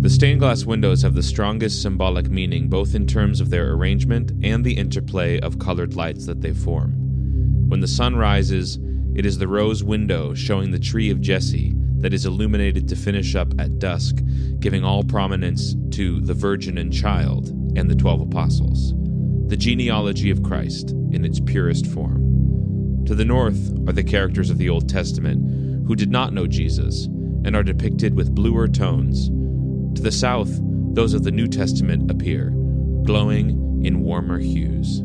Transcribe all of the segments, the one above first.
The stained glass windows have the strongest symbolic meaning both in terms of their arrangement and the interplay of colored lights that they form. When the sun rises, it is the rose window showing the tree of Jesse that is illuminated to finish up at dusk, giving all prominence to the Virgin and Child and the Twelve Apostles, the genealogy of Christ in its purest form. To the north are the characters of the Old Testament who did not know Jesus and are depicted with bluer tones. To the south, those of the New Testament appear, glowing in warmer hues.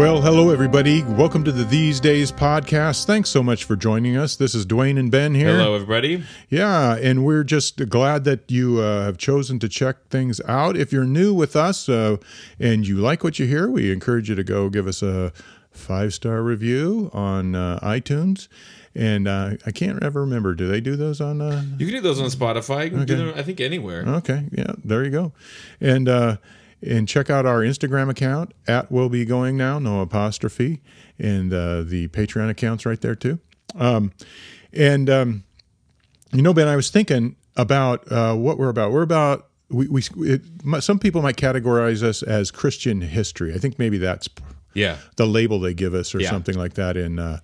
Well, hello, everybody. Welcome to the These Days podcast. Thanks so much for joining us. This is Dwain and Ben here. Hello, everybody. Yeah, and we're just glad that you uh, have chosen to check things out. If you're new with us uh, and you like what you hear, we encourage you to go give us a five star review on uh, iTunes. And uh, I can't ever remember. Do they do those on? Uh, You can do those on Spotify. You can do them, I think, anywhere. Okay, yeah, there you go. And uh, and check out our Instagram account at will be going now, no apostrophe, and uh, the Patreon accounts right there too. Um, and um, you know, Ben, I was thinking about uh, what we're about. We're about we, we it, some people might categorize us as Christian history. I think maybe that's Yeah. the label they give us or Yeah. something like that in uh,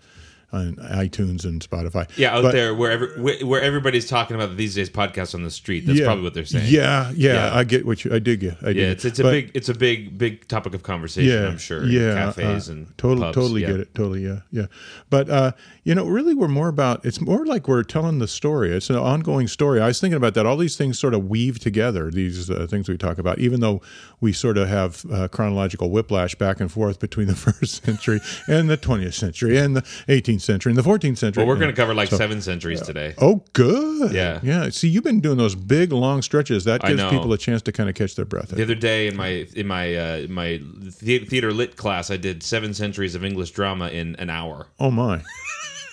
on iTunes and Spotify. Yeah, out But- there where, every, where everybody's talking about these days podcasts on the street. That's probably what they're saying. Yeah, yeah, Yeah. I get what you. I dig you. I dig Yeah, it's it's a But- big it's a big big topic of conversation. Yeah, I'm sure. Yeah, cafes uh, and totally, pubs. totally yeah. get it. Totally, yeah, yeah. But uh, you know, really, we're more about. It's more like we're telling the story. It's an ongoing story. I was thinking about that. All these things sort of weave together. These uh, things we talk about, even though we sort of have uh, chronological whiplash back and forth between the first century and the 20th century and the 18th century and the 14th century. Well, we're going to cover like seven centuries today. Oh, good. Yeah. yeah. See, you've been doing those big, long stretches. That gives people a chance to kind of catch their breath. The other day in my in my uh, my theater lit class, I did seven centuries of English drama in an hour. Oh my.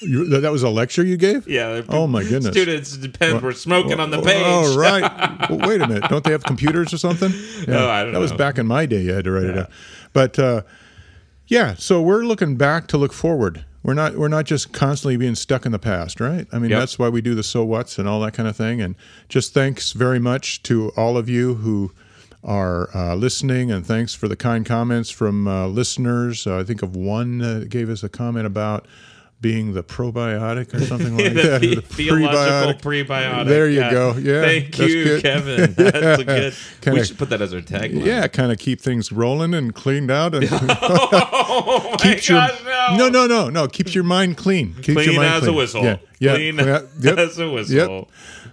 You, that that was a lecture you gave? Yeah. Oh, my goodness. Students, it depends. We're smoking on the page. Oh, right. well, wait a minute. Don't they have computers or something? Yeah, Oh, I don't that was back in my day. You had to write it down. But uh, yeah, so we're looking back to look forward. We're not. We're not just constantly being stuck in the past, right? I mean, Yep. that's why we do the so whats and all that kind of thing. And just thanks very much to all of you who are uh, listening, and thanks for the kind comments from uh, listeners. Uh, I think of one that gave us a comment about being the probiotic or something like that. the the theological prebiotic. prebiotic. There you Yeah. go. Yeah, Thank you, good. Kevin. That's a good. Kinda- we should put that as our tagline. Yeah, kind of keep things rolling and cleaned out, and Oh my keeps your gosh, no. no, no, no, no, keeps your mind clean. Keeps Clean your mind as a whistle. Yeah, yeah, Clean yeah, yep, as a whistle. Yep.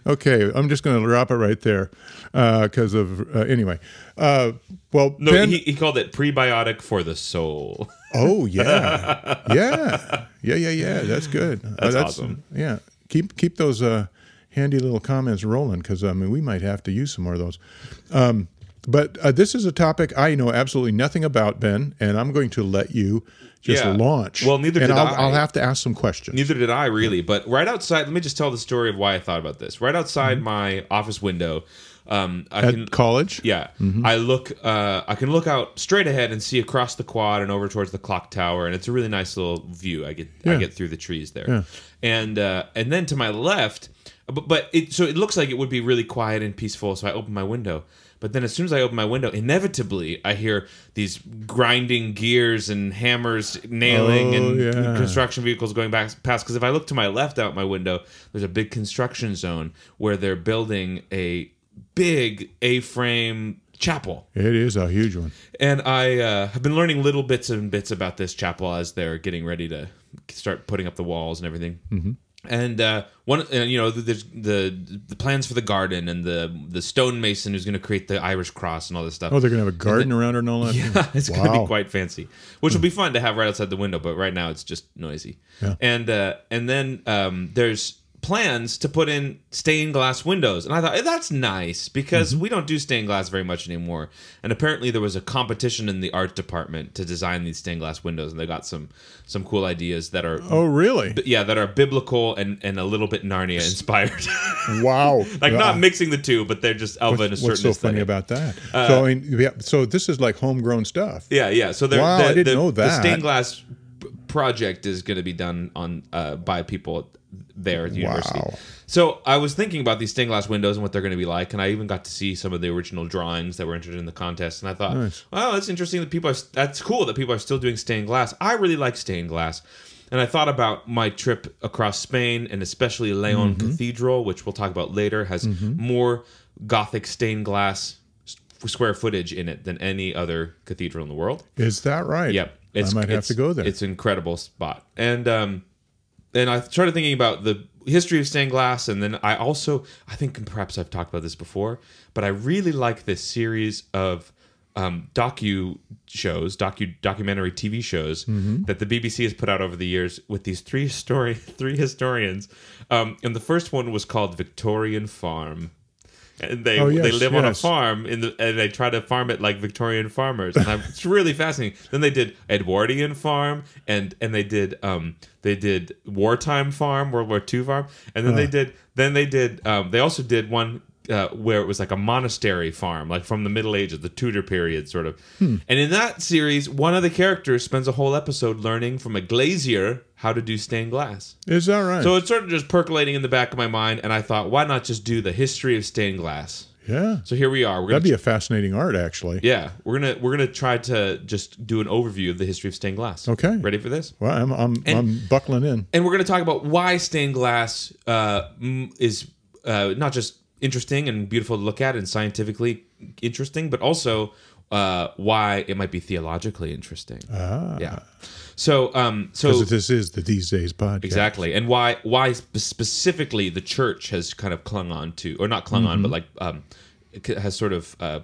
Okay, I'm just going to drop it right there because of uh, anyway. Uh, well, No, Ben, he, he called it prebiotic for the soul. Oh yeah, yeah, yeah, yeah, yeah. That's good. Uh, That's awesome. Yeah, keep keep those uh, handy little comments rolling because I mean we might have to use some more of those. Um, but uh, this is a topic I know absolutely nothing about, Ben, and I'm going to let you just Yeah. launch. Well, neither and did I'll, I. I'll have to ask some questions. Neither did I really, but right outside. Let me just tell the story of why I thought about this. Right outside my office window, um, I Mm-hmm. At can college, Yeah, I look. Uh, I can look out straight ahead and see across the quad and over towards the clock tower, and it's a really nice little view. I get I get through the trees there, Yeah. and uh, and then to my left, but, but it so it looks like it would be really quiet and peaceful. So I open my window, but then as soon as I open my window, inevitably I hear these grinding gears and hammers nailing Oh, and yeah. construction vehicles going back past. Because if I look to my left out my window, there's a big construction zone where they're building a big A-frame chapel. it is a huge one. And I uh, have been learning little bits and bits about this chapel as they're getting ready to start putting up the walls and everything. Mm-hmm. and uh, one, uh, you know, there's the the plans for the garden and the the stonemason who's going to create the Irish cross and all this stuff. Oh, they're gonna have a garden around her and all that. Yeah, it's going to be quite fancy, which will be fun to have right outside the window. But right now, it's just noisy. Yeah. And uh, and then um, there's plans to put in stained glass windows, and I thought "Eh, that's nice because Mm-hmm. we don't do stained glass very much anymore. And apparently, there was a competition in the art department to design these stained glass windows, and they got some some cool ideas that are. Oh, really? Yeah, that are biblical and, and a little bit Narnia inspired. Wow. like Yeah. not mixing the two, but they're just of a certain What's so funny about that? so I mean, yeah, so this is like homegrown stuff. Yeah, yeah. So they're, Wow, the, I didn't the, know The stained glass project is going to be done on uh, by people there at the university. Wow. So I was thinking about these stained glass windows and what they're going to be like, and I even got to see some of the original drawings that were entered in the contest. And I thought, Nice. well, that's interesting that people are. That's cool that people are still doing stained glass. I really like stained glass. And I thought about my trip across Spain and especially Leon Mm-hmm. Cathedral, which we'll talk about later, has more Gothic stained glass square footage in it than any other cathedral in the world. Is that right? Yep, I might have it's- to go there. It's an incredible spot, and um, and I started thinking about the history of stained glass, and then I also I think perhaps I've talked about this before, but I really like this series of um, docu shows, docu documentary TV shows Mm-hmm. that the BBC has put out over the years with these three story three historians, um, and the first one was called Victorian Farm. And they Oh, yes, they live on a farm in the and they try to farm it like Victorian farmers, and I'm, it's really fascinating. Then they did Edwardian farm, and and they did um they did wartime farm, World War II farm, and then they did then they did um they also did one uh, where it was like a monastery farm, like from the Middle Ages, the Tudor period, sort of. Hmm. And in that series, one of the characters spends a whole episode learning from a glazier how to do stained glass. Is that right? So it's sort of just percolating in the back of my mind, and I thought, why not just do the history of stained glass? yeah. So here we are. We're That'd be a fascinating art, actually. yeah, we're gonna we're gonna try to just do an overview of the history of stained glass. Okay. ready for this? Well, I'm I'm, I'm buckling in. And we're gonna talk about why stained glass uh, is uh, not just interesting and beautiful to look at and scientifically interesting, but also uh, why it might be theologically interesting. Ah. Yeah. So um so this is the These Days podcast. Exactly, and why why spe- specifically the church has kind of clung on to, or not clung on, but like um, has sort of uh,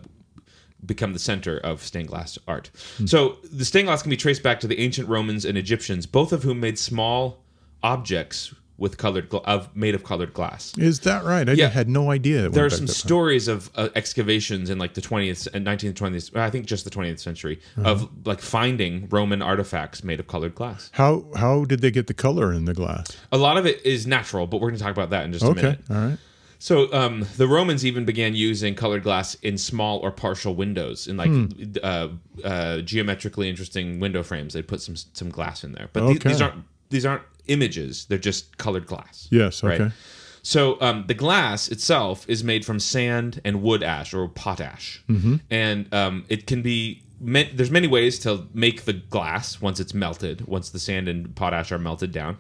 become the center of stained glass art. So the stained glass can be traced back to the ancient Romans and Egyptians, both of whom made small objects with colored gla- of made of colored glass. Is that right? I Yeah. had no idea. It There are some stories of uh, excavations in like the 20th and 19th, 20th, I think just the 20th century of like finding Roman artifacts made of colored glass. How how did they get the color in the glass? A lot of it is natural, but we're going to talk about that in just a Okay, minute. all right. So um, the Romans even began using colored glass in small or partial windows, in like Hmm. uh, uh, geometrically interesting window frames. They put some some glass in there, but these, these aren't these aren't images; they're just colored glass. Yes. Right. Okay. So um, the glass itself is made from sand and wood ash or potash, mm-hmm. and um, it can be. ma- There's many ways to make the glass once it's melted, once the sand and potash are melted down.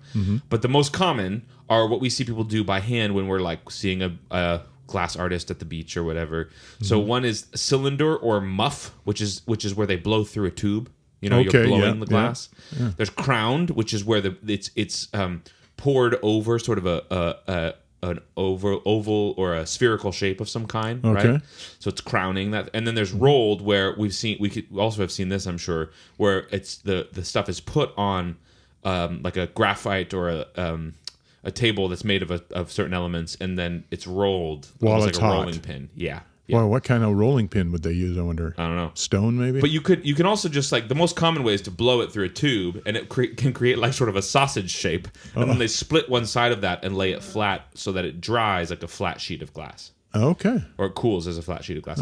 But the most common are what we see people do by hand when we're like seeing a, a glass artist at the beach or whatever. So one is cylinder or muff, which is which is where they blow through a tube. You know, Okay, you're blowing yeah, the glass. There's crowned, which is where the it's it's um, poured over sort of a, a, a an oval oval or a spherical shape of some kind, Okay. right? So it's crowning that, and then there's rolled where we've seen we could also have seen this, I'm sure, where it's the the stuff is put on um, like a graphite or a um, a table that's made of a, of certain elements, and then it's rolled While it's like a hot. rolling pin. Yeah, yeah. Well, what kind of rolling pin would they use? I wonder. I don't know. Stone, maybe. But you could you can also just like the most common way is to blow it through a tube, and it cre- can create like sort of a sausage shape, and then they split one side of that and lay it flat so that it dries like a flat sheet of glass, okay. or it cools as a flat sheet of glass.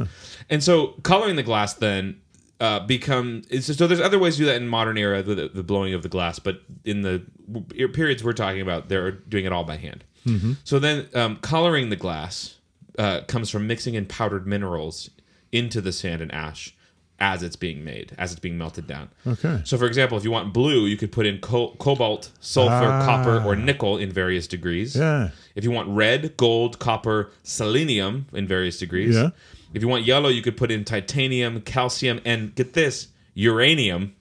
And so coloring the glass then uh, become so there's other ways to do that in modern era, the, the blowing of the glass, but in the periods we're talking about, they're doing it all by hand. So then um, coloring the glass uh, comes from mixing in powdered minerals into the sand and ash as it's being made, as it's being melted down. Okay. So, for example, if you want blue, you could put in co- cobalt, sulfur, Ah. copper, or nickel in various degrees. Yeah. If you want red, gold, copper, selenium in various degrees. Yeah. If you want yellow, you could put in titanium, calcium, and get this, uranium.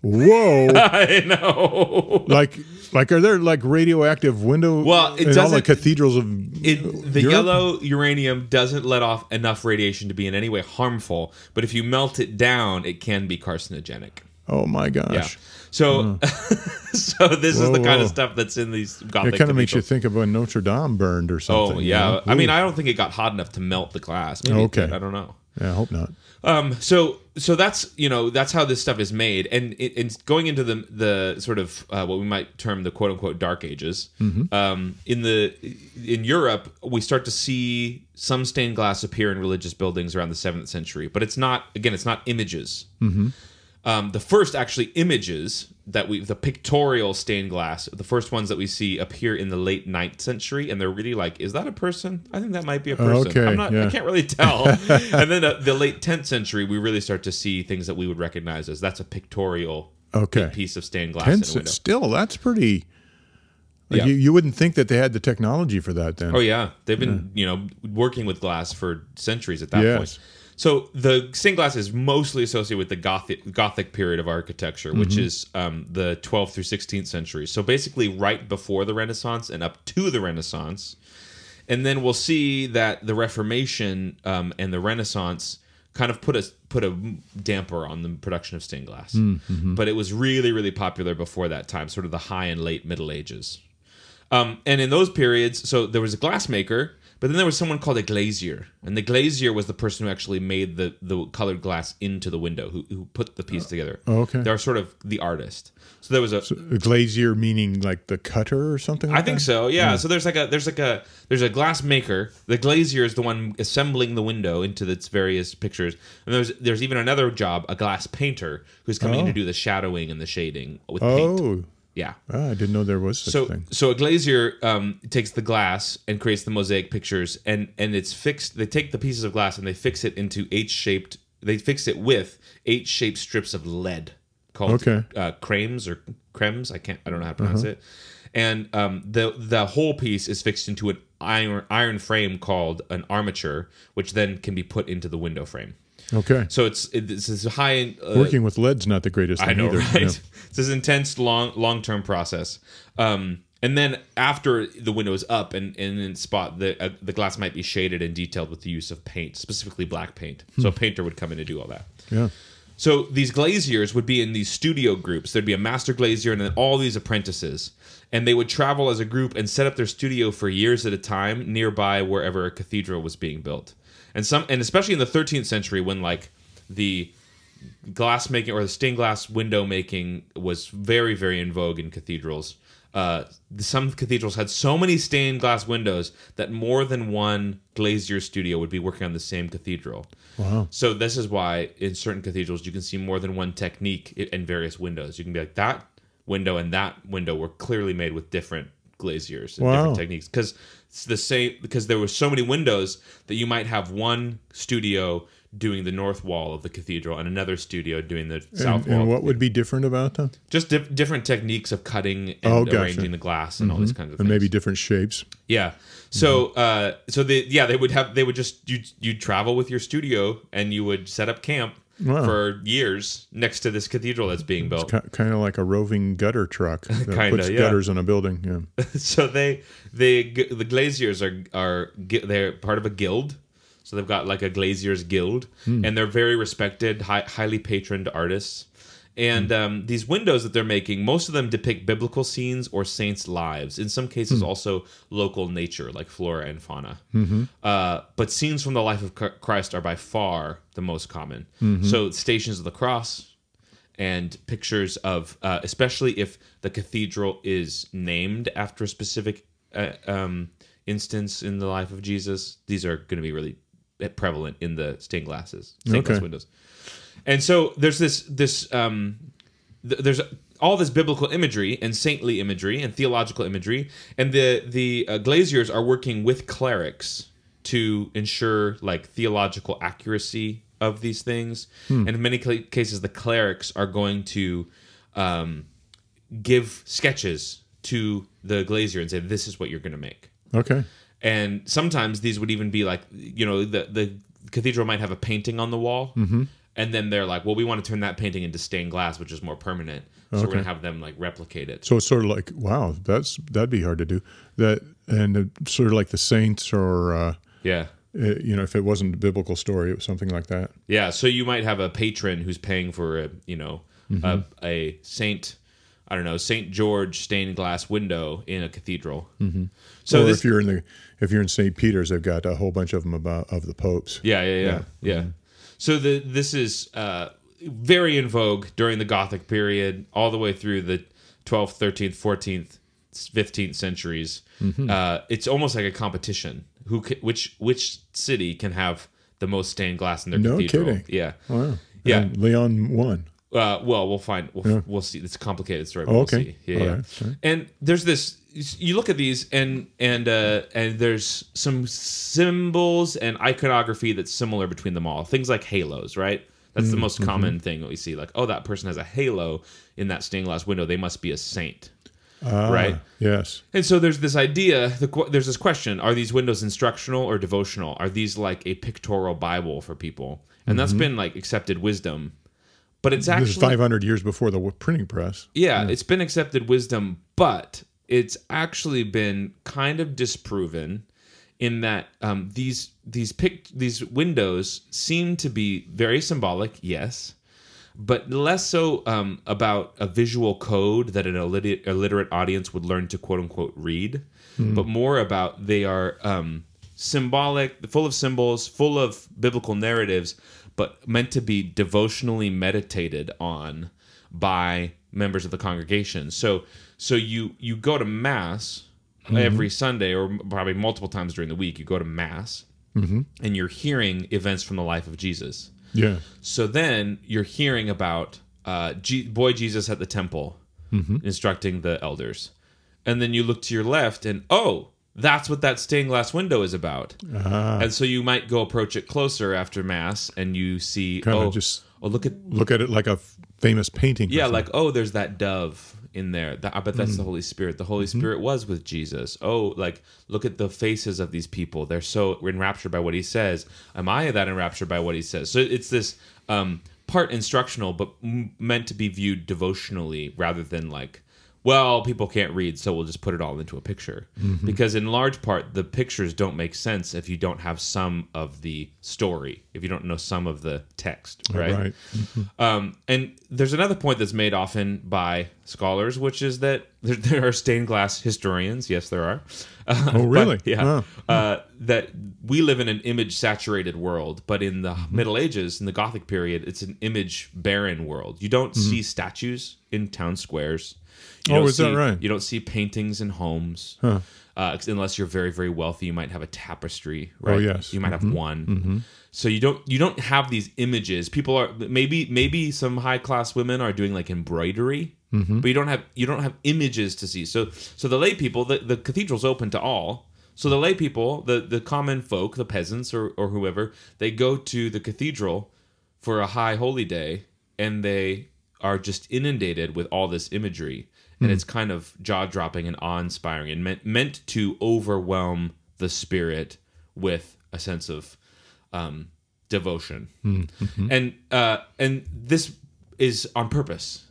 Whoa. I know. like Like, are there like radioactive window? Well, it in all the cathedrals of It, the Europe? yellow uranium doesn't let off enough radiation to be in any way harmful, but if you melt it down, it can be carcinogenic. Oh my gosh! Yeah. So, hmm. so this is the kind whoa. of stuff that's in these gothic. It kind of makes you think of when Notre Dame burned or oh, something. Oh you yeah. know? I mean, I don't think it got hot enough to melt the glass. Maybe Okay. I don't know. yeah, I hope not. Um, so so that's you know that's how this stuff is made, and it, it's going into the the sort of uh, what we might term the quote unquote dark ages. Um, in the in Europe, we start to see some stained glass appear in religious buildings around the seventh century, but it's not again, it's not images. Um, the first actually images that we the pictorial stained glass the first ones that we see appear in the late ninth century and they're really like is that a person i think that might be a person Okay, i'm not i can't really tell and then uh, the late 10th century we really start to see things that we would recognize as that's a pictorial Okay. piece of stained glass in a Tense, still, that's pretty. Like Yeah. you, you wouldn't think that they had the technology for that then. Oh yeah, they've been you know working with glass for centuries at that Yes. point. So the stained glass is mostly associated with the Gothic Gothic period of architecture, which is um, the 12th through 16th century. So basically, right before the Renaissance and up to the Renaissance, and then we'll see that the Reformation um, and the Renaissance kind of put a put a damper on the production of stained glass. But it was really really popular before that time, sort of the high and late Middle Ages. Um, and in those periods, so there was a glassmaker, but then there was someone called a glazier, and the glazier was the person who actually made the the colored glass into the window, who, who put the piece oh. together. Oh, okay. they're sort of the artist. So there was a The glazier meaning like the cutter or something. Like I think that? so. Yeah. Hmm. So there's like a there's like a there's a glass maker. The glazier is the one assembling the window into its various pictures. And there's there's even another job, a glass painter, who's coming in to Oh. do the shadowing and the shading with paint. Oh. Oh, Yeah. ah, I didn't know there was such So thing. so a glazier um, takes the glass and creates the mosaic pictures, and and it's fixed. They take the pieces of glass and they fix it into H shaped. They fix it with H shaped strips of lead called Okay. uh, cremes or cremes. I can't. I don't know how to pronounce it. And um, the the whole piece is fixed into an iron iron frame called an armature, which then can be put into the window frame. Okay. So it's it's this high uh, Working with lead's not the greatest thing I know, either. right? Yeah. It's this intense, long, long-term process. Um, and then after the window is up and and in spot, the uh, the glass might be shaded and detailed with the use of paint, specifically black paint. So a painter would come in and do all that. Yeah. So these glaziers would be in these studio groups. There'd be a master glazier and then all these apprentices. And they would travel as a group and set up their studio for years at a time nearby wherever a cathedral was being built. And some and especially in the 13th century when like the glass making or the stained glass window making was very very in vogue in cathedrals. Uh, some cathedrals had so many stained glass windows that more than one glazier studio would be working on the same cathedral. Wow. So this is why in certain cathedrals you can see more than one technique in various windows. You can be like that window and that window were clearly made with different glaziers and Wow. different techniques because it's the same because there were so many windows that you might have one studio doing the north wall of the cathedral and another studio doing the south And, wall. and what would be different about them? Just dif- different techniques of cutting and Oh, gotcha. arranging the glass and all these kinds of And things. And maybe different shapes. Yeah. So uh so they yeah, they would have they would just you you'd travel with your studio and you would set up camp Wow. for years next to this cathedral that's being built. kind of like a roving gutter truck that Kinda, puts yeah. gutters on a building. Yeah. so they they the glaziers are are they're part of a guild. So they've got like a glaziers guild Hmm. and they're very respected, high, highly patroned artists. And Hmm. um, these windows that they're making, most of them depict biblical scenes or saints' lives. In some cases, Hmm. also local nature, like flora and fauna. Mm-hmm. Uh, but scenes from the life of Christ are by far the most common. Mm-hmm. So stations of the cross and pictures of, uh, especially if the cathedral is named after a specific uh, um, instance in the life of Jesus. These are going to be really prevalent in the stained glasses, stained glass windows. And so there's this this um, th- there's all this biblical imagery and saintly imagery and theological imagery, and the the uh, glaziers are working with clerics to ensure like theological accuracy of these things. And in many cl- cases, the clerics are going to um, give sketches to the glazier and say, "This is what you're going to make." Okay. And sometimes these would even be like you know the the cathedral might have a painting on the wall and then they're like well we want to turn that painting into stained glass which is more permanent So we're going to have them like replicate it. So it's sort of like wow, that's that'd be hard to do. That and sort of like the saints, or uh, Yeah. uh, you know, if it wasn't a biblical story, it was something like that. Yeah, so you might have a patron who's paying for a, you know, a, a Saint, I don't know, Saint George stained glass window in a cathedral. Mm-hmm. So or this, if you're in the if you're in St. Peter's, they've got a whole bunch of them about of the popes. yeah, yeah, yeah, yeah. So the this is uh, very in vogue during the Gothic period, all the way through the 12th, 13th, 14th, 15th centuries. Uh, it's almost like a competition. Who, ca- which, which city can have the most stained glass in their No cathedral? kidding. Yeah. Wow. Yeah. And Leon won. Uh, well, we'll find. We'll, we'll see. It's a complicated story. But Oh, we'll okay. see. Yeah, yeah. right. And there's this. You look at these, and and uh, and there's some symbols and iconography that's similar between them all. Things like halos, right? That's the most common thing that we see. Like, oh, that person has a halo in that stained glass window. They must be a saint, right? Yes. And so there's this idea. The, there's this question: Are these windows instructional or devotional? Are these like a pictorial Bible for people? And that's been like accepted wisdom. But it's This is actually 500 years before the printing press. yeah, it's been accepted wisdom, but it's actually been kind of disproven in that um, these these pic- these windows seem to be very symbolic, yes, but less so um, about a visual code that an illiterate, illiterate audience would learn to quote unquote read, but more about they are um, symbolic, full of symbols, full of biblical narratives, but meant to be devotionally meditated on by members of the congregation. So so you you go to mass mm-hmm. every Sunday or probably multiple times during the week. You go to mass mm-hmm. and you're hearing events from the life of Jesus. Yeah. So then you're hearing about uh, G- boy Jesus at the temple mm-hmm. instructing the elders, and then you look to your left and oh, that's what that stained glass window is about. Uh-huh. And so you might go approach it closer after mass, and you see Kinda oh, just- oh look at Look at it like a f- famous painting. yeah, like oh, there's that dove in there. I bet that's mm. the Holy Spirit. The Holy mm-hmm. Spirit was with Jesus. Oh, like look at the faces of these people. They're so enraptured by what he says. Am I that enraptured by what he says? So it's this um, part instructional, but m- meant to be viewed devotionally rather than like. Well, people can't read, so we'll just put it all into a picture. Because in large part, the pictures don't make sense if you don't have some of the story, if you don't know some of the text, right? right. Um, and there's another point that's made often by scholars, which is that there, there are stained glass historians. Yes, there are. Uh, Oh, really? but, yeah. Wow. Uh, that we live in an image saturated world, but in the Mm-hmm. Middle Ages, in the Gothic period, it's an image barren world. You don't see statues in town squares. You Mm-hmm. Oh, don't is that see- right? You don't see paintings in homes. Huh. Uh, unless you're very, very wealthy, you might have a tapestry. Right? Oh, yes. You might have one. So you don't you don't have these images. People are maybe maybe some high class women are doing like embroidery, but you don't have you don't have images to see. So so the lay people, the, the cathedral's open to all. So the lay people, the the common folk, the peasants or or whoever, they go to the cathedral for a high holy day, and they are just inundated with all this imagery, and it's kind of jaw dropping and awe inspiring, and meant meant to overwhelm the spirit with a sense of um, devotion, and uh, and this is on purpose.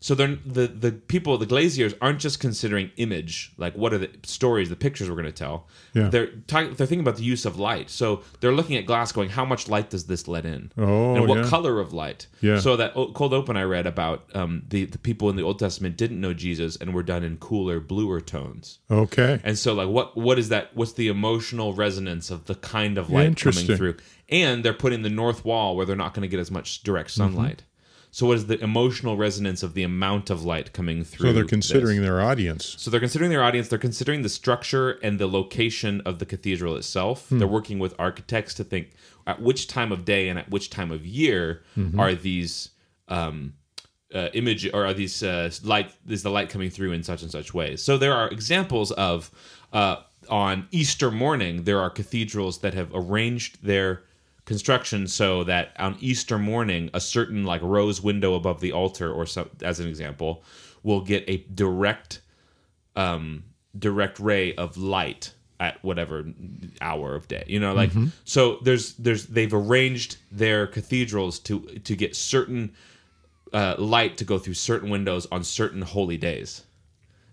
So they're the the people, the glaziers, aren't just considering image, like what are the stories, the pictures we're going to tell. Yeah. They're talking, they're thinking about the use of light. So they're looking at glass, going, how much light does this let in? Oh, and what yeah. color of light? Yeah. So that cold open I read about um, the the people in the Old Testament didn't know Jesus and were done in cooler, bluer tones. Okay. And so, like, what what is that? What's the emotional resonance of the kind of light coming through? And they're putting the north wall where they're not going to get as much direct Mm-hmm. So, what is the emotional resonance of the amount of light coming through? So they're this? considering their audience. So they're considering their audience. They're considering the structure and the location of the cathedral itself. Hmm. They're working with architects to think at which time of day and at which time of year Mm-hmm. are these um, uh, image or are these uh, light is the light coming through in such and such ways. So there are examples of uh, on Easter morning there are cathedrals that have arranged their construction so that on Easter morning a certain like rose window above the altar or so, as an example will get a direct um, direct ray of light at whatever hour of day you know like so there's there's they've arranged their cathedrals to to get certain uh, light to go through certain windows on certain holy days.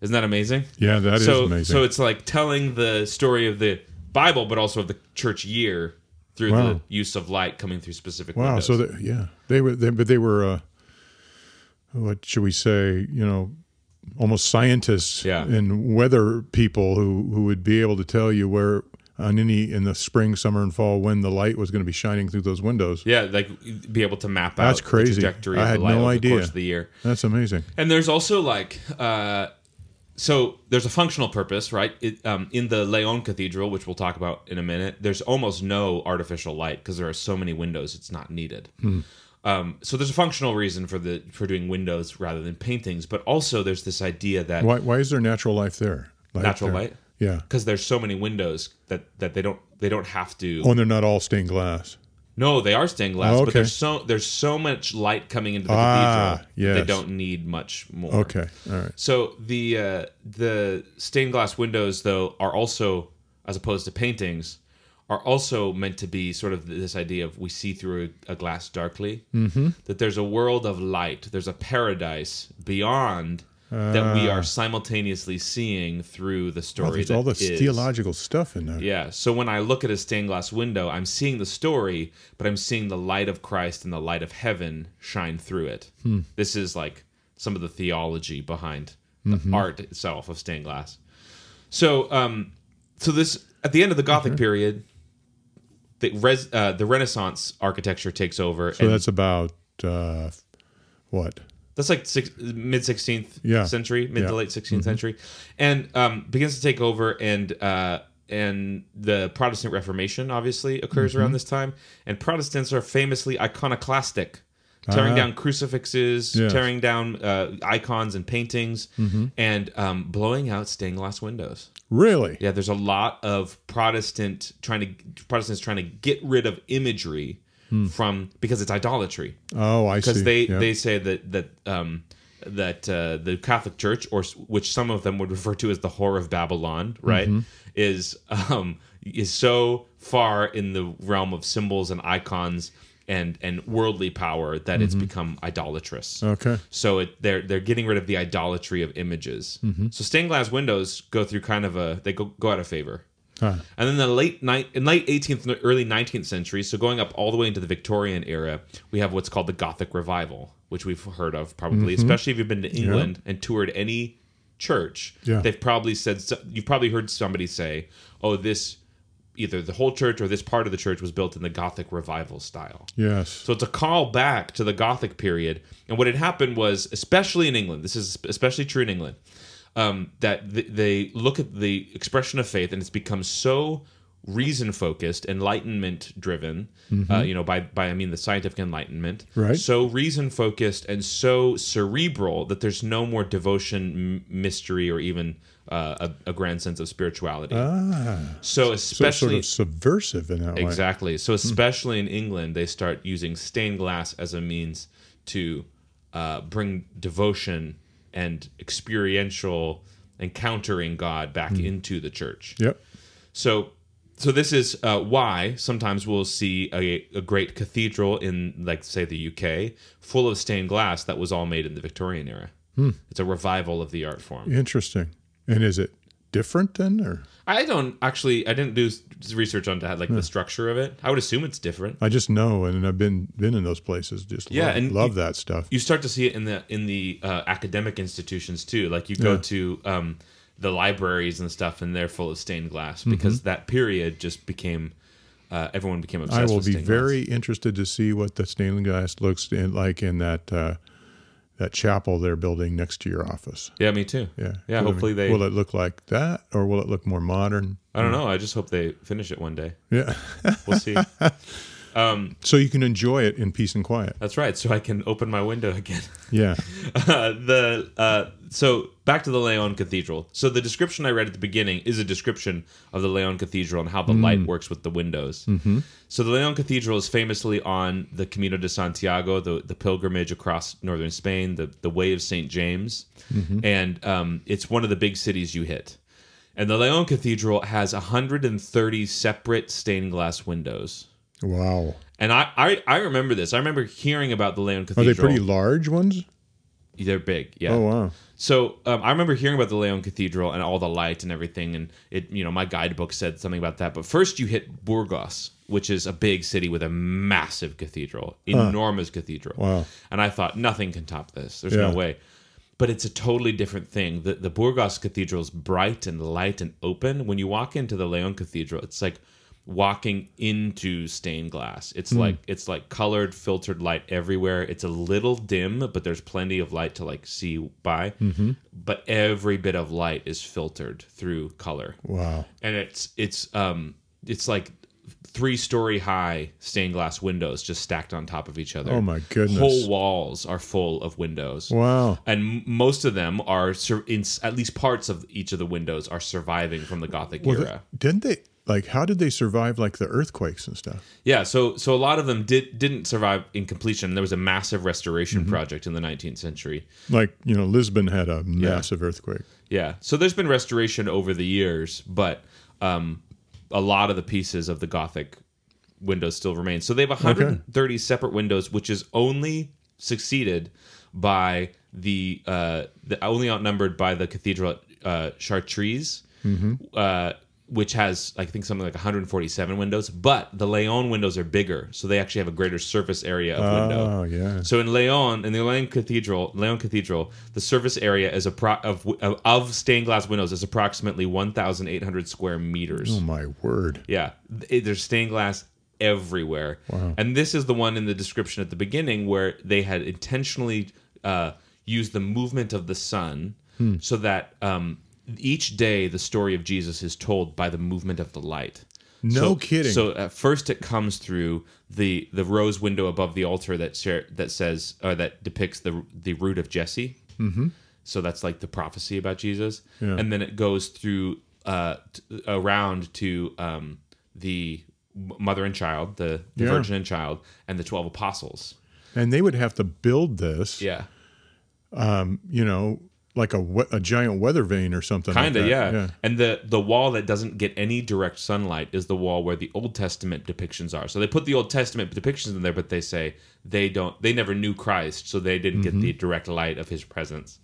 Isn't that amazing? Yeah, that is so, amazing. So it's like telling the story of the Bible, but also of the church year through Wow. the use of light coming through specific wow. windows. So that, yeah, they were, they, but they were, uh, what should we say? You know, almost scientists Yeah. and weather people who who would be able to tell you where on any in the spring, summer, and fall when the light was going to be shining through those windows. yeah, like be able to map out That's crazy. the trajectory I of had the light no over idea. the course of the year. That's amazing. And there's also like, uh, so there's a functional purpose, right? It, um, in the Leon Cathedral, which we'll talk about in a minute, there's almost no artificial light because there are so many windows; it's not needed. Hmm. Um, so there's a functional reason for the for doing windows rather than paintings, but also there's this idea that Why why is there natural life there? Light natural there? light, Yeah. because there's so many windows that that they don't they don't have to. Oh, and they're not all stained glass. No, they are stained glass, Oh, but there's so there's so much light coming into the Ah, cathedral. yes. They don't need much more. Okay. All right. So the uh, the stained glass windows, though, are also, as opposed to paintings, are also meant to be sort of this idea of we see through a, a glass darkly. Mm-hmm. That there's a world of light, there's a paradise beyond that we are simultaneously seeing through the story. Ah. there's all the is. theological stuff in there. Yeah. So when I look at a stained glass window, I'm seeing the story, but I'm seeing the light of Christ and the light of heaven shine through it. This is like some of the theology behind the art itself of stained glass. So, um, so this at the end of the Gothic period, the res, uh, the Renaissance architecture takes over, So and that's about uh, what? That's like six, mid 16th Yeah. Mm-hmm. century, mid Yeah. to late 16th century, and um, begins to take over. And uh, and the Protestant Reformation obviously occurs Mm-hmm. around this time. And Protestants are famously iconoclastic, tearing Ah. down crucifixes, Yes. Mm-hmm. tearing down uh, icons and paintings, and um, blowing out stained glass windows. Really? Yeah, there's a lot of Protestant trying to Protestants trying to get rid of imagery from because it's idolatry Oh, I see. because they Yeah. they say that that um, that uh, the Catholic Church, or which some of them would refer to as the whore of Babylon, right, Mm-hmm. is um, is so far in the realm of symbols and icons and and worldly power that it's become idolatrous. Mm-hmm. Okay. So it, they're they're getting rid of the idolatry of images. Mm-hmm. So stained glass windows go through kind of a they go go out of favor. Huh. And then the late night, in late 18th, and early 19th century, so going up all the way into the Victorian era, we have what's called the Gothic Revival, which we've heard of probably, Mm-hmm. especially if you've been to England and toured any church. Yeah. They've probably said you've probably heard somebody say, "Oh, this." Either the whole church or this part of the church was built in the Gothic revival style. Yes. So it's a call back to the Gothic period. And what had happened was, especially in England, this is especially true in England, um, that th- they look at the expression of faith and it's become so reason focused, enlightenment driven. Uh, you know, by by I mean the scientific enlightenment. Right. So reason focused and so cerebral that there's no more devotion, m- mystery, or even uh, a, a grand sense of spirituality. ah, so so especially sort of subversive in that way. Exactly. So especially in England, they start using stained glass as a means to uh, bring devotion and experiential encountering God back into the church. Yep. So, so this is uh, why sometimes we'll see a, a great cathedral in, like, say, the UK, full of stained glass that was all made in the Victorian era. It's a revival of the art form. Interesting. And is it different then, or I don't actually. I didn't do research on that, like the structure of it. I would assume it's different. I just know, and I've been been in those places. Just Yeah, love, and love you- that stuff. you start to see it in the in the uh, academic institutions too. Like you go Yeah. to um, the libraries and stuff, and they're full of stained glass Mm-hmm. because that period just became uh, everyone became obsessed. I will be very interested to see what the stained glass looks in, like in that uh, that chapel they're building next to your office. Yeah, me too. Yeah, yeah. Will it- Hopefully they. will it look like that, or will it look more modern? I don't know. I just hope they finish it one day. Yeah, We'll see. so you can enjoy it in peace and quiet. That's right. So I can open my window again. Yeah, uh, the uh, so back to the Leon Cathedral. So the description I read at the beginning is a description of the Leon Cathedral and how the light works with the windows. Mm-hmm. So the Leon Cathedral is famously on the Camino de Santiago, the, the pilgrimage across northern Spain, the the Way of Saint James, and um, it's one of the big cities you hit. And the Leon Cathedral has 130 separate stained glass windows Wow. And I, I, I remember this. I remember hearing about the Leon Cathedral. Are they pretty large ones? They're big. Yeah. Oh wow. So um, I remember hearing about the Leon Cathedral and all the light and everything, and it, you know, my guidebook said something about that. But first, you hit Burgos, which is a big city with a massive cathedral, enormous cathedral. Wow. And I thought nothing can top this. There's Yeah. no way. But it's a totally different thing. The the Burgos Cathedral is bright and light and open. When you walk into the Leon Cathedral, it's like walking into stained glass. It's like it's like colored, filtered light everywhere. It's a little dim, but there's plenty of light to like see by. But every bit of light is filtered through color Wow. and it's it's um it's like three story high stained glass windows just stacked on top of each other. Oh, my goodness. Whole walls are full of windows. Wow. And m- most of them are sur- in s- at least parts of each of the windows are surviving from the Gothic Well, era. they- didn't they like how did they survive like the earthquakes and stuff? Yeah, so so a lot of them did didn't survive in completion. There was a massive restoration Mm-hmm. project in the 19th century. Like, you know, Lisbon had a massive earthquake. Yeah. So there's been restoration over the years, but um, a lot of the pieces of the Gothic windows still remain. So they have 130 separate windows, which is only succeeded by the, uh, the only outnumbered by the cathedral at uh, Chartres. Uh, which has I think something like 147 windows, but the Leon windows are bigger, so they actually have a greater surface area of window. Oh, yeah. So in Leon, in the Leon Cathedral, Leon Cathedral, the surface area is a pro- of, of of stained glass windows is approximately 1,800 square meters. Oh my word. Yeah, there's stained glass everywhere. Wow. And this is the one in the description at the beginning where they had intentionally uh, used the movement of the sun so that um, each day the story of Jesus is told by the movement of the light. No So- kidding. So at first it comes through the the rose window above the altar that share, that says or that depicts the the root of Jesse. Mm-hmm. So that's like the prophecy about Jesus, Yeah. and then it goes through uh, t- around to um, the mother and child, the, the Yeah. virgin and child, and the twelve apostles. And they would have to build this, Yeah, you know, like a we- a giant weather vane or something. kind of. that. Yeah. and the the wall that doesn't get any direct sunlight is the wall where the Old Testament depictions are. So they put the Old Testament depictions in there, but they say they don't. They never knew Christ, so they didn't get the direct light of His presence,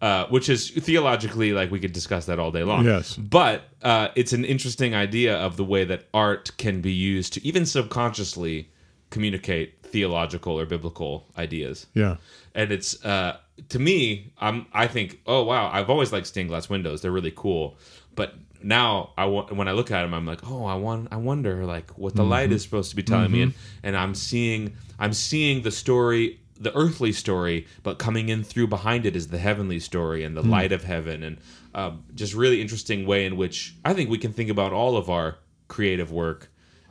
uh, which is theologically like we could discuss that all day long. Yes. but uh, it's an interesting idea of the way that art can be used to even subconsciously communicate theological or biblical ideas Yeah. and it's uh to me i'm i think oh wow i've always liked stained glass windows. They're really cool. But now i when i look at them i'm like oh i want i wonder like what the light is supposed to be telling me. And, and i'm seeing i'm seeing the story the earthly story but coming in through behind it is the heavenly story and the light of heaven. And um, just really interesting way in which i think we can think about all of our creative work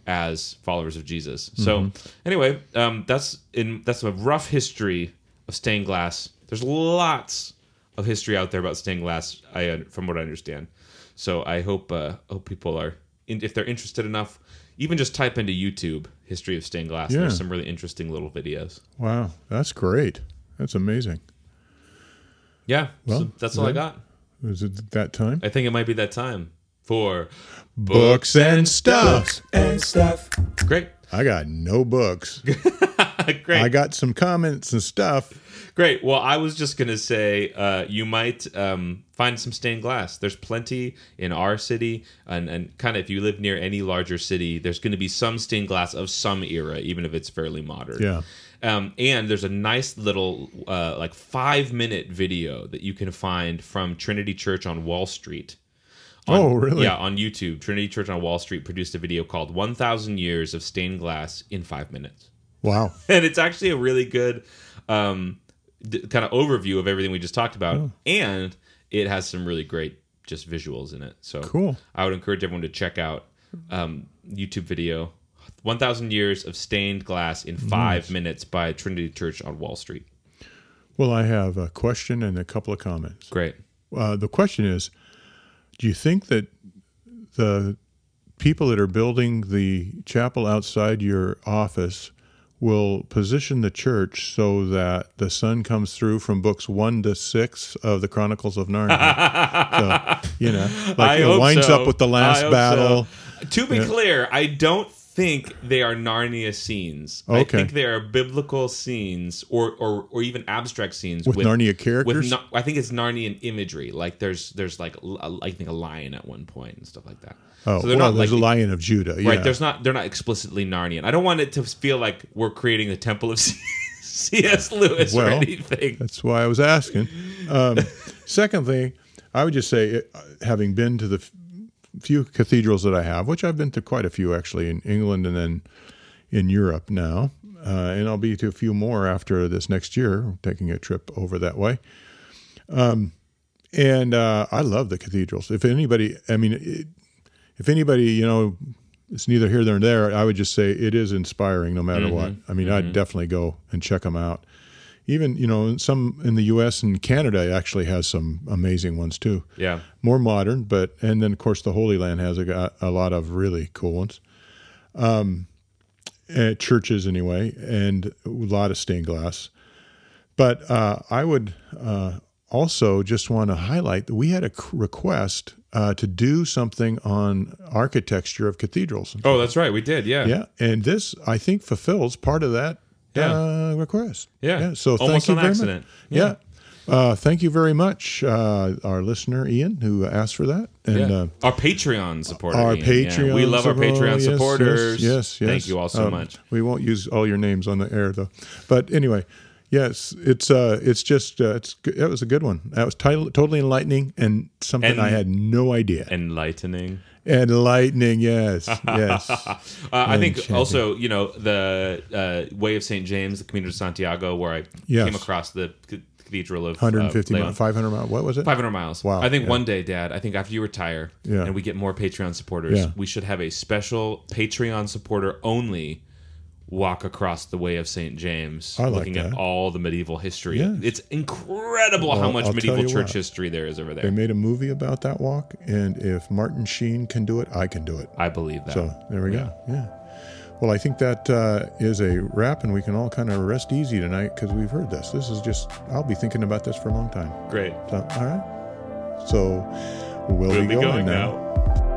as followers of Jesus. So anyway, um, that's in that's a rough history of stained glass. There's lots of history out there about stained glass. I uh, from what I understand. So I hope uh, hope people are if they're interested enough, even just type into YouTube history of stained glass. Yeah. There's some really interesting little videos. Wow. That's great. That's amazing. Yeah, Well, so that's all I got. Is it that time? I think it might be that time for Books and stuff. and stuff. great, I got no books. great. I got some comments and stuff. Great. Well, I was just gonna say uh, you might um, find some stained glass. There's plenty in our city, and, and kind of if you live near any larger city, there's going to be some stained glass of some era, even if it's fairly modern. Yeah. Um, and there's a nice little uh, like five minute video that you can find from Trinity Church on Wall Street. On- Oh, really? Yeah, on YouTube. Trinity Church on Wall Street produced a video called 1,000 Years of Stained Glass in Five Minutes Wow. and it's actually a really good um, d- kind of overview of everything we just talked about, Oh. and it has some really great just visuals in it. So Cool. I would encourage everyone to check out um, YouTube video. 1000 years of stained glass in 5 minutes by Trinity Church on Wall Street. Well, I have a question and a couple of comments. Great. Uh, the question is Do you think that the people that are building the chapel outside your office will position the church so that the sun comes through from books one to six of the Chronicles of Narnia? so, you know, like I it winds so. up with the last battle. so. To be clear, I don't think think they are Narnia scenes. I think they are biblical scenes, or or, or even abstract scenes With Narnia characters? With I think it's Narnian imagery. Like there's there's like a- I think a lion at one point and stuff like that. Oh, so they're well, not there's like a Lion of Judah. Yeah. right. There's not they're not explicitly Narnian. I don't want it to feel like we're creating the Temple of C.S. Lewis or Well, anything. That's why I was asking. Um, secondly, I would just say, uh, having been to the few cathedrals that I have, which I've been to quite a few actually in England and then in Europe now, uh, and I'll be to a few more after this next year, taking a trip over that way. Um, and uh, I love the cathedrals. If anybody, I mean, it, if anybody, you know, it's neither here nor there. I would just say it is inspiring, no matter what. I mean, I'd definitely go and check them out. Even you know, some in the U.S. and Canada actually has some amazing ones too. Yeah. More modern, but and then of course the Holy Land has a, a lot of really cool ones. Um, uh, churches anyway, and a lot of stained glass. But uh, I would uh, also just want to highlight that we had a request uh, to do something on architecture of cathedrals. Oh, that's right. We did. Yeah. Yeah, and this I think fulfills part of that Yeah. uh, request. Yeah. So Almost thank you on very accident. much. Yeah. Uh, thank you very much, uh, our listener Ian, who asked for that, and Yeah. uh, our Patreon supporter. our Ian. Yeah, Patreon. We love our Patreon yes, supporters. Yes, yes, yes. Thank you all so Um, much. We won't use all your names on the air though. But anyway, yes, it's uh, it's just uh, it's that was a good one. That was title, totally enlightening and something And- I had no idea. Enlightening. Enlightening, yes, yes. Uh, I think also, you know, the uh, Way of St. James, the Camino de Santiago, where I Yes. came across the Cathedral of 150 uh, miles, 500 miles. What was it? 500 miles. Wow, I think yeah. one day, Dad, I think after you retire Yeah. and we get more Patreon supporters, Yeah. we should have a special Patreon supporter only walk across the Way of St. James, like looking at all the medieval history. Yes. It's incredible how much I'll medieval church what. history there is over there. They made a movie about that walk, and if Martin Sheen can do it, I can do it. I believe that. So there we go. Yeah. Well, I think that uh, is a wrap, and we can all kind of rest easy tonight because we've heard this. This is just, I'll be thinking about this for a long time. Great. So, all right. So we'll, We'll be, going, now. now.